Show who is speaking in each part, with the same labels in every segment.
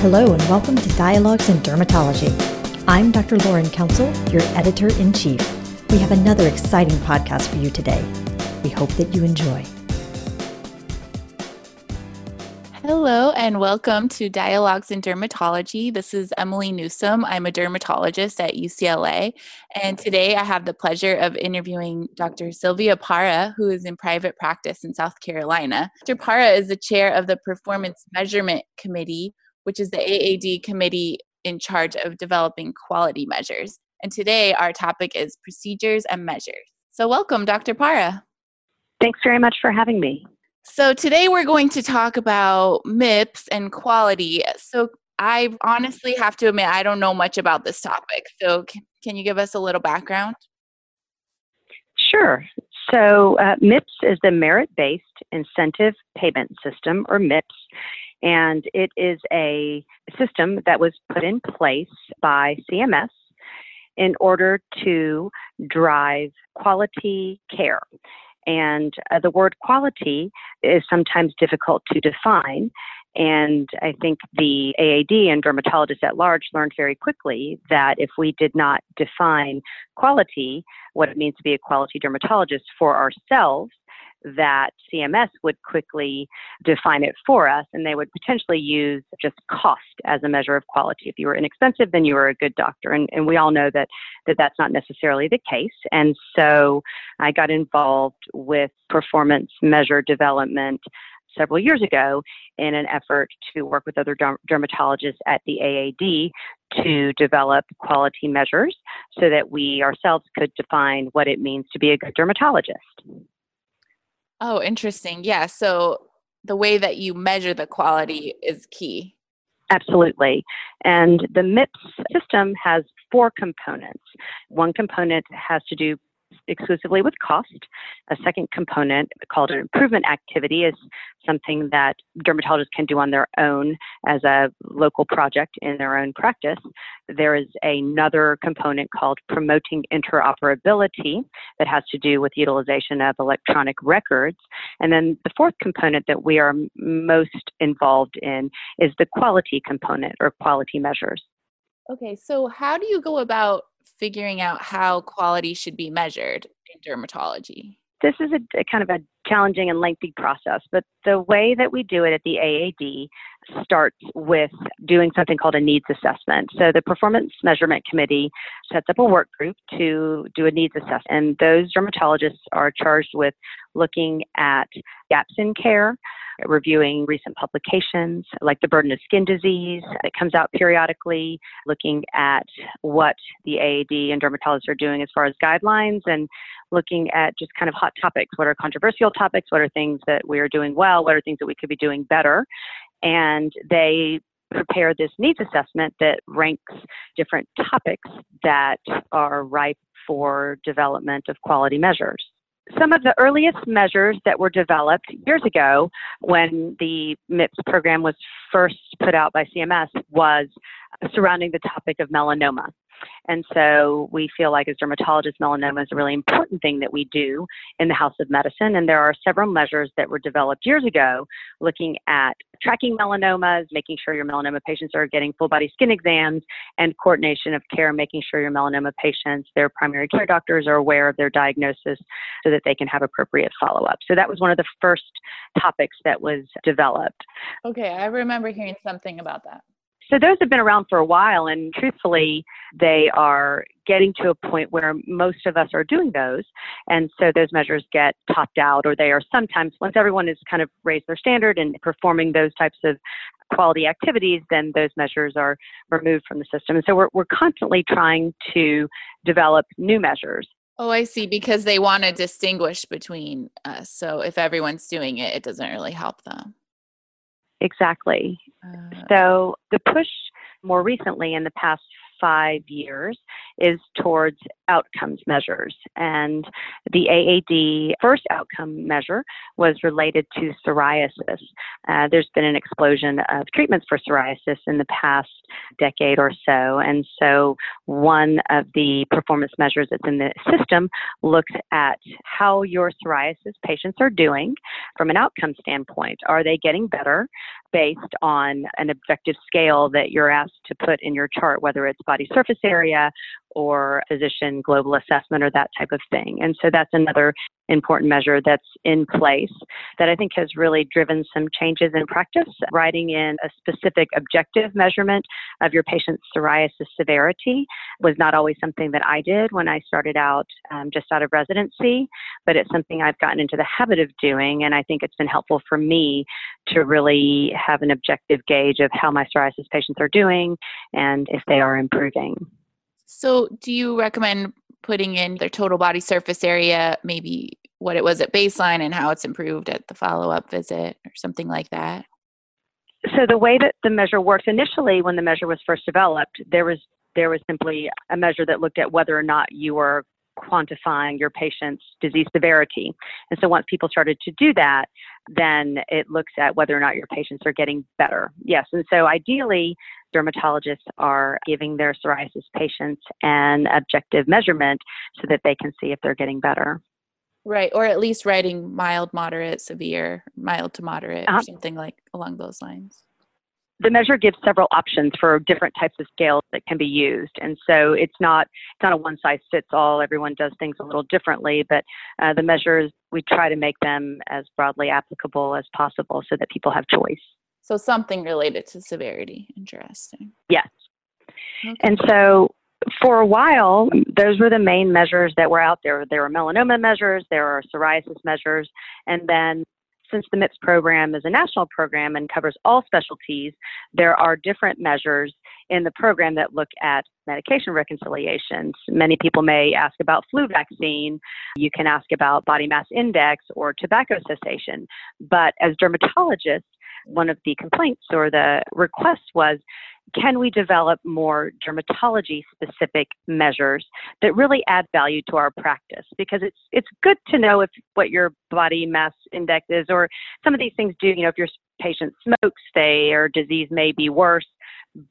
Speaker 1: Hello, and welcome to Dialogues in Dermatology. I'm Dr. Laurin Council, your editor in chief. We have another exciting podcast for you today. We hope that you enjoy.
Speaker 2: Hello, and welcome to Dialogues in Dermatology. This is Emily Newsome. I'm a dermatologist at UCLA, and today I have the pleasure of interviewing Dr. Sylvia Parra, who is in private practice in South Carolina. Dr. Parra is the chair of the Performance Measurement Committee which is the AAD committee in charge of developing quality measures. And today our topic is procedures and measures. So, welcome, Dr. Parra.
Speaker 3: Thanks very much for having me.
Speaker 2: So, today we're going to talk about MIPS and quality. So, I honestly have to admit, I don't know much about this topic. So, can, you give us a little background?
Speaker 3: Sure. So, uh, MIPS is the Merit Based Incentive Payment System, or MIPS. And it is a system that was put in place by CMS in order to drive quality care. And uh, the word quality is sometimes difficult to define. And I think the AAD and dermatologists at large learned very quickly that if we did not define quality, what it means to be a quality dermatologist for ourselves, that CMS would quickly define it for us and they would potentially use just cost as a measure of quality. If you were inexpensive, then you were a good doctor. And, and we all know that, that that's not necessarily the case. And so I got involved with performance measure development several years ago in an effort to work with other dermatologists at the AAD to develop quality measures so that we ourselves could define what it means to be a good dermatologist.
Speaker 2: Oh, interesting. Yeah. So the way that you measure the quality is key.
Speaker 3: Absolutely. And the MIPS system has four components. One component has to do exclusively with cost. A second component called an improvement activity is something that dermatologists can do on their own as a local project in their own practice. There is another component called promoting interoperability that has to do with utilization of electronic records. And then the fourth component that we are most involved in is the quality component or quality measures.
Speaker 2: Okay, so how do you go about figuring out how quality should be measured in dermatology?
Speaker 3: This is a, a, kind of a challenging and lengthy process, but the way that we do it at the AAD starts with doing something called a needs assessment. So the Performance Measurement Committee sets up a work group to do a needs assessment, and those dermatologists are charged with looking at gaps in care, reviewing recent publications like the burden of skin disease that comes out periodically, looking at what the AAD and dermatologists are doing as far as guidelines, and looking at just kind of hot topics. What are controversial topics? What are things that we are doing well? What are things that we could be doing better? And they prepare this needs assessment that ranks different topics that are ripe for development of quality measures some of the earliest measures that were developed years ago when the MIPS program was first put out by CMS was surrounding the topic of melanoma. And so we feel like as dermatologists, melanoma is a really important thing that we do in the House of Medicine. And there are several measures that were developed years ago looking at tracking melanomas, making sure your melanoma patients are getting full body skin exams, and coordination of care, making sure your melanoma patients, their primary care doctors are aware of their diagnosis so that they can have appropriate follow up. So that was one of the first topics that was developed.
Speaker 2: Okay, I remember hearing something about that.
Speaker 3: So those have been around for a while, and truthfully, they are getting to a point where most of us are doing those. And so those measures get topped out, or they are sometimes, once everyone has kind of raised their standard and performing those types of quality activities, then those measures are removed from the system. And so we're, we're constantly trying to develop new measures.
Speaker 2: Oh, I see. Because they want to distinguish between us. So if everyone's doing it, it doesn't really help them.
Speaker 3: Exactly. Uh, so the push more recently in the past five years is towards outcomes measures. And the AAD first outcome measure was related to psoriasis. Uh, there's been an explosion of treatments for psoriasis in the past decade or so. And so one of the performance measures that's in the system looks at how your psoriasis patients are doing from an outcome standpoint. Are they getting better? Based on an objective scale that you're asked to put in your chart, whether it's body surface area or physician global assessment or that type of thing. And so that's another important measure that's in place that I think has really driven some changes in practice. Writing in a specific objective measurement of your patient's psoriasis severity was not always something that I did when I started out um, just out of residency, but it's something I've gotten into the habit of doing. And I think it's been helpful for me to really have an objective gauge of how my psoriasis patients are doing and if they are improving.
Speaker 2: So, do you recommend putting in their total body surface area, maybe what it was at baseline and how it's improved at the follow up visit or something like that?
Speaker 3: So, the way that the measure works initially, when the measure was first developed, there was there was simply a measure that looked at whether or not you were quantifying your patient's disease severity. And so once people started to do that, then it looks at whether or not your patients are getting better. Yes, and so ideally, dermatologists are giving their psoriasis patients an objective measurement so that they can see if they're getting better.
Speaker 2: Right, or at least writing mild, moderate, severe, mild to moderate, uh-huh. or something like along those lines.
Speaker 3: The measure gives several options for different types of scales that can be used, and so it's not it's not a one size fits all. Everyone does things a little differently, but uh, the measures we try to make them as broadly applicable as possible so that people have choice.
Speaker 2: So something related to severity. Interesting.
Speaker 3: Yes. Okay. And so for a while, those were the main measures that were out there. There were melanoma measures, there are psoriasis measures, and then since the MIPS program is a national program and covers all specialties, there are different measures in the program that look at medication reconciliations. Many people may ask about flu vaccine. You can ask about body mass index or tobacco cessation. But as dermatologists, one of the complaints or the requests was can we develop more dermatology specific measures that really add value to our practice because it's it's good to know if what your body mass index is or some of these things do you know if your patient smokes they or disease may be worse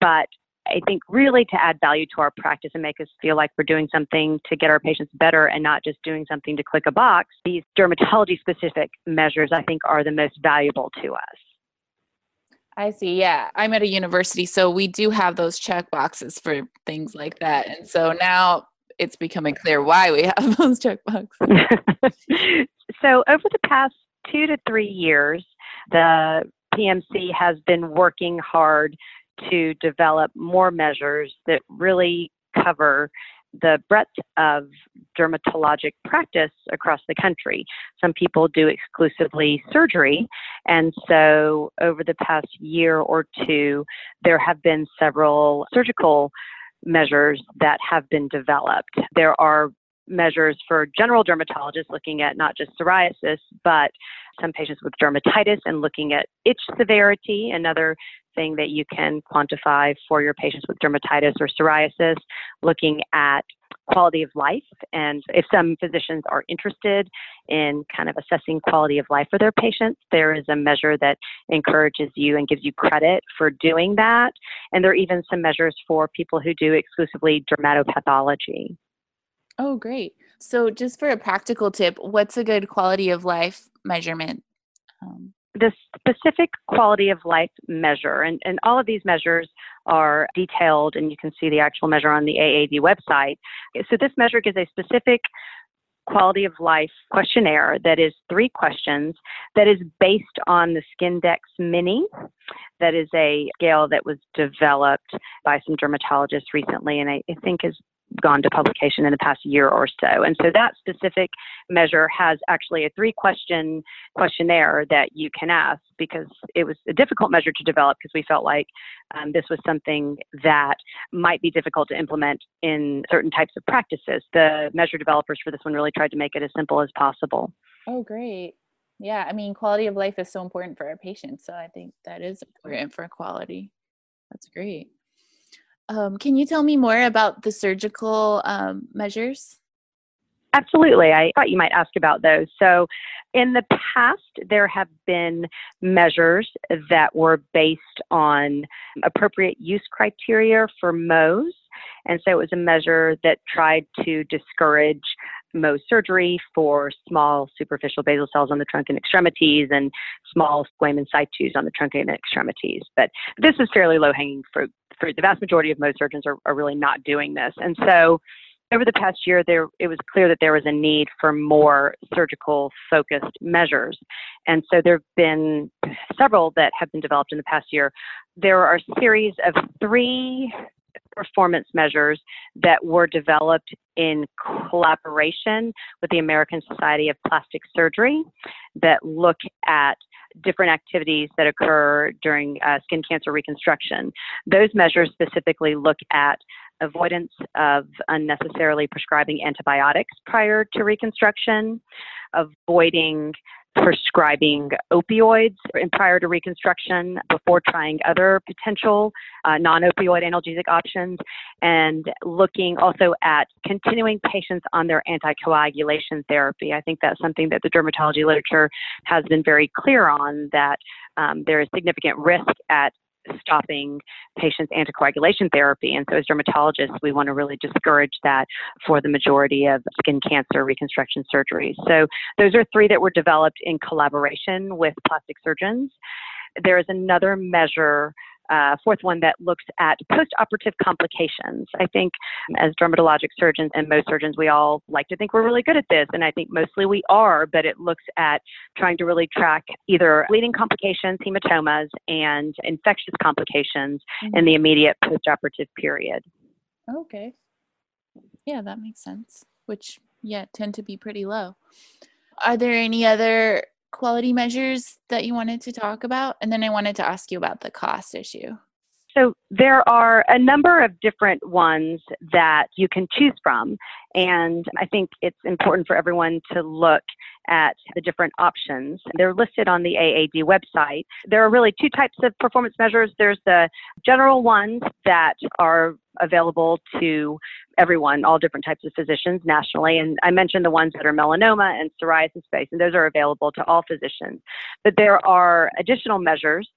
Speaker 3: but I think really to add value to our practice and make us feel like we're doing something to get our patients better and not just doing something to click a box, these dermatology specific measures I think are the most valuable to us.
Speaker 2: I see. Yeah. I'm at a university, so we do have those check boxes for things like that. And so now it's becoming clear why we have those check boxes.
Speaker 3: so over the past two to three years, the PMC has been working hard to develop more measures that really cover the breadth of dermatologic practice across the country. Some people do exclusively surgery, and so over the past year or two, there have been several surgical measures that have been developed. There are measures for general dermatologists looking at not just psoriasis, but some patients with dermatitis and looking at itch severity, another thing that you can quantify for your patients with dermatitis or psoriasis, looking at quality of life. And if some physicians are interested in kind of assessing quality of life for their patients, there is a measure that encourages you and gives you credit for doing that. And there are even some measures for people who do exclusively dermatopathology.
Speaker 2: Oh, great. So, just for a practical tip, what's a good quality of life measurement?
Speaker 3: Specific quality of life measure, and, and all of these measures are detailed, and you can see the actual measure on the AAD website. So, this measure gives a specific quality of life questionnaire that is three questions that is based on the Skindex Mini. That is a scale that was developed by some dermatologists recently, and I, I think is gone to publication in the past year or so. And so that specific measure has actually a three question questionnaire that you can ask because it was a difficult measure to develop because we felt like um, this was something that might be difficult to implement in certain types of practices. The measure developers for this one really tried to make it as simple as possible.
Speaker 2: Oh, great. Yeah, I mean, quality of life is so important for our patients. So I think that is important for quality. That's great. Um, can you tell me more about the surgical um, measures?
Speaker 3: Absolutely. I thought you might ask about those. So, in the past, there have been measures that were based on appropriate use criteria for Mohs. And so it was a measure that tried to discourage Mohs surgery for small superficial basal cells on the trunk and extremities and small squamous situs on the trunk and extremities. But this is fairly low hanging fruit. The vast majority of Mohs surgeons are, are really not doing this. And so over the past year, there it was clear that there was a need for more surgical focused measures, and so there have been several that have been developed in the past year. There are a series of three performance measures that were developed in collaboration with the American Society of Plastic Surgery that look at different activities that occur during uh, skin cancer reconstruction. Those measures specifically look at avoidance of unnecessarily prescribing antibiotics prior to reconstruction, avoiding prescribing opioids prior to reconstruction before trying other potential uh, non opioid analgesic options, and looking also at continuing patients on their anticoagulation therapy. I think that's something that the dermatology literature has been very clear on that um, there is significant risk at stopping patients' anticoagulation therapy. And so, as dermatologists, we want to really discourage that for the majority of skin cancer reconstruction surgeries. So, those are three that were developed in collaboration with plastic surgeons. There is another measure uh, fourth one that looks at post-operative complications. I think as dermatologic surgeons and most surgeons, we all like to think we're really good at this, and I think mostly we are, but it looks at trying to really track either bleeding complications, hematomas, and infectious complications mm-hmm. in the immediate post-operative period.
Speaker 2: Okay. Yeah, that makes sense, which, yeah, tend to be pretty low. Are there any other quality measures that you wanted to talk about? And then I wanted to ask you about the cost issue.
Speaker 3: So there are a number of different ones that you can choose from. And I think it's important for everyone to look at the different options. They're listed on the AAD website. There are really two types of performance measures. There's the general ones that are available to everyone, all different types of physicians nationally. And I mentioned the ones that are melanoma and psoriasis based, and those are available to all physicians. But there are additional measures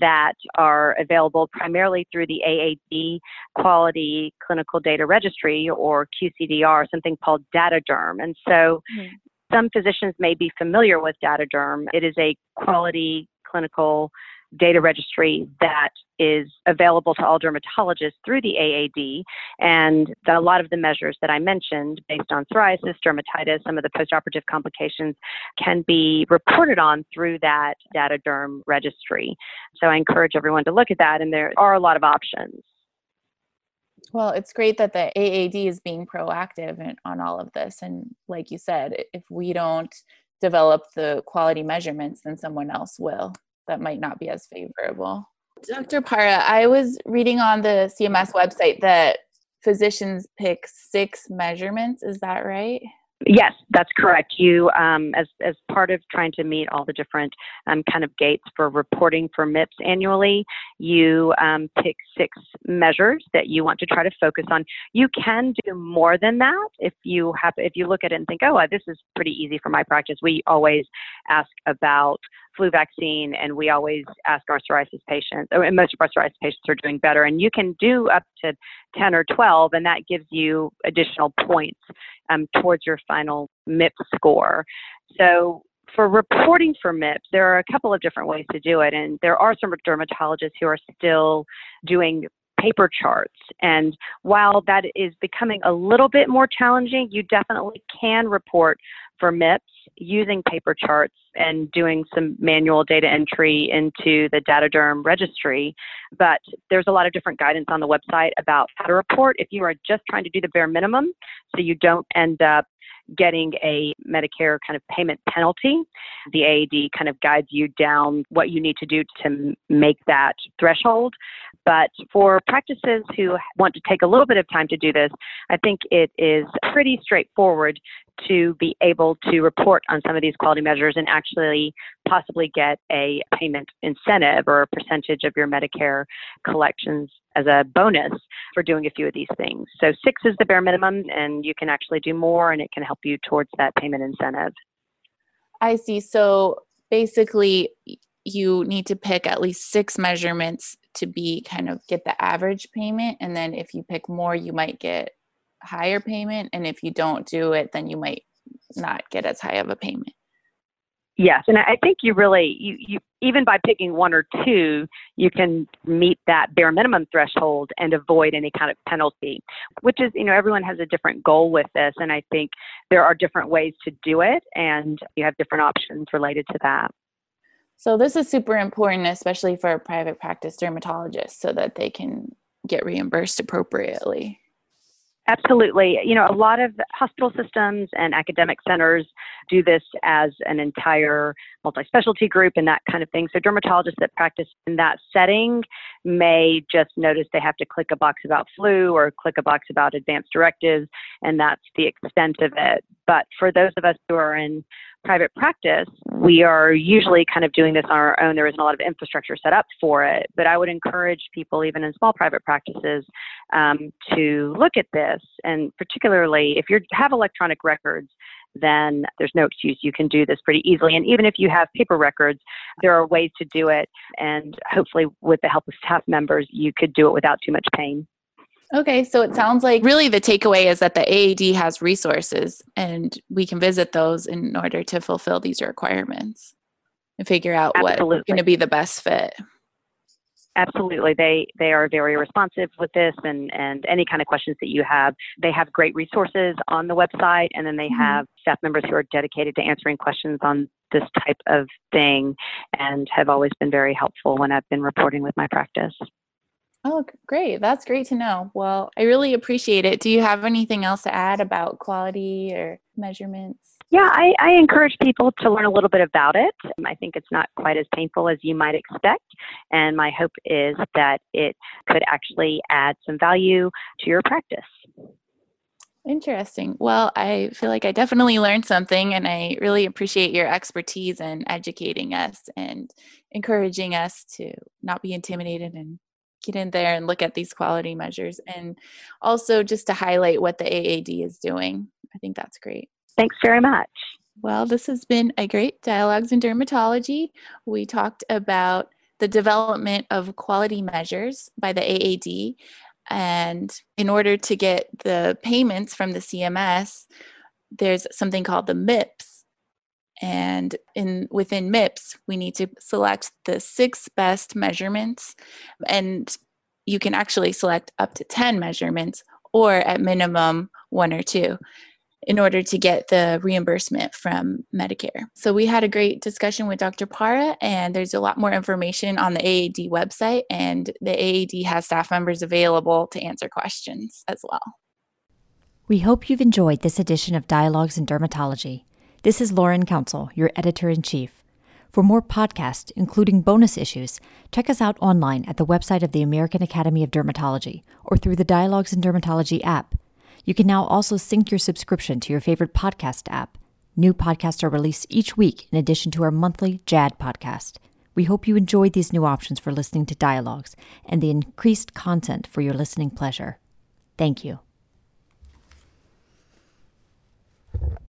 Speaker 3: that are available primarily through the AAD Quality Clinical Data Registry or QCDR, something called DataDerm. And so mm-hmm. some physicians may be familiar with DataDerm. It is a quality clinical data registry that is available to all dermatologists through the AAD. And the, a lot of the measures that I mentioned, based on psoriasis, dermatitis, some of the postoperative complications, can be reported on through that DataDerm registry. So I encourage everyone to look at that, and there are a lot of options.
Speaker 2: Well, it's great that the AAD is being proactive in, on all of this. And like you said, if we don't develop the quality measurements, then someone else will that might not be as favorable. Dr. Parra, I was reading on the CMS website that physicians pick six measurements. Is that right?
Speaker 3: Yes, that's correct. You, um, as as part of trying to meet all the different um, kind of gates for reporting for MIPS annually, you um, pick six measures that you want to try to focus on. You can do more than that if you have. If you look at it and think, oh, this is pretty easy for my practice. We always ask about flu vaccine, and we always ask our psoriasis patients, and most of our psoriasis patients are doing better. And you can do up to 10 or 12, and that gives you additional points um, towards your final MIP score. So for reporting for MIPS, there are a couple of different ways to do it, and there are some dermatologists who are still doing paper charts. And while that is becoming a little bit more challenging, you definitely can report for MIPS using paper charts and doing some manual data entry into the DataDerm registry. But there's a lot of different guidance on the website about how to report if you are just trying to do the bare minimum so you don't end up getting a Medicare kind of payment penalty. The AAD kind of guides you down what you need to do to make that threshold. But for practices who want to take a little bit of time to do this, I think it is pretty straightforward to be able to report on some of these quality measures and actually possibly get a payment incentive or a percentage of your Medicare collections as a bonus for doing a few of these things. So six is the bare minimum, and you can actually do more, and it can help you towards that payment incentive.
Speaker 2: I see. So basically, you need to pick at least six measurements to be kind of get the average payment, and then if you pick more, you might get higher payment. And if you don't do it, then you might not get as high of a payment.
Speaker 3: Yes, and I think you really you, you even by picking one or two, you can meet that bare minimum threshold and avoid any kind of penalty. Which is, you know, everyone has a different goal with this, and I think there are different ways to do it, and you have different options related to that.
Speaker 2: So this is super important, especially for a private practice dermatologists, so that they can get reimbursed appropriately.
Speaker 3: Absolutely. You know, a lot of hospital systems and academic centers do this as an entire multi specialty group and that kind of thing. So, dermatologists that practice in that setting may just notice they have to click a box about flu or click a box about advanced directives, and that's the extent of it. But for those of us who are in private practice, we are usually kind of doing this on our own. There isn't a lot of infrastructure set up for it. But I would encourage people, even in small private practices, um, to look at this. And particularly if you have electronic records, then there's no excuse. You can do this pretty easily. And even if you have paper records, there are ways to do it. And hopefully, with the help of staff members, you could do it without too much pain.
Speaker 2: Okay, so it sounds like really the takeaway is that the AAD has resources and we can visit those in order to fulfill these requirements and figure out Absolutely. what's going to be the best fit.
Speaker 3: Absolutely. They they are very responsive with this and, and any kind of questions that you have. They have great resources on the website and then they mm-hmm. have staff members who are dedicated to answering questions on this type of thing and have always been very helpful when I've been reporting with my practice.
Speaker 2: Oh, great. That's great to know. Well, I really appreciate it. Do you have anything else to add about quality or measurements?
Speaker 3: Yeah, I, I, encourage people to learn a little bit about it. I think it's not quite as painful as you might expect. And my hope is that it could actually add some value to your practice.
Speaker 2: Interesting. Well, I feel like I definitely learned something, and I really appreciate your expertise in educating us and encouraging us to not be intimidated and get in there and look at these quality measures and also just to highlight what the AAD is doing. I think that's great.
Speaker 3: Thanks very much.
Speaker 2: Well, this has been a great Dialogues in Dermatology. We talked about the development of quality measures by the AAD. And in order to get the payments from the CMS, there's something called the MIPS, and in within MIPS, we need to select the six best measurements. And you can actually select up to 10 measurements or at minimum one or two in order to get the reimbursement from Medicare. So we had a great discussion with Dr. Parra, and there's a lot more information on the AAD website, and the AAD has staff members available to answer questions as well.
Speaker 1: We hope you've enjoyed this edition of Dialogues in Dermatology. This is Laurin Council, your editor in chief. For more podcasts, including bonus issues, check us out online at the website of the American Academy of Dermatology or through the Dialogues in Dermatology app. You can now also sync your subscription to your favorite podcast app. New podcasts are released each week in addition to our monthly JAD podcast. We hope you enjoyed these new options for listening to dialogues and the increased content for your listening pleasure. Thank you.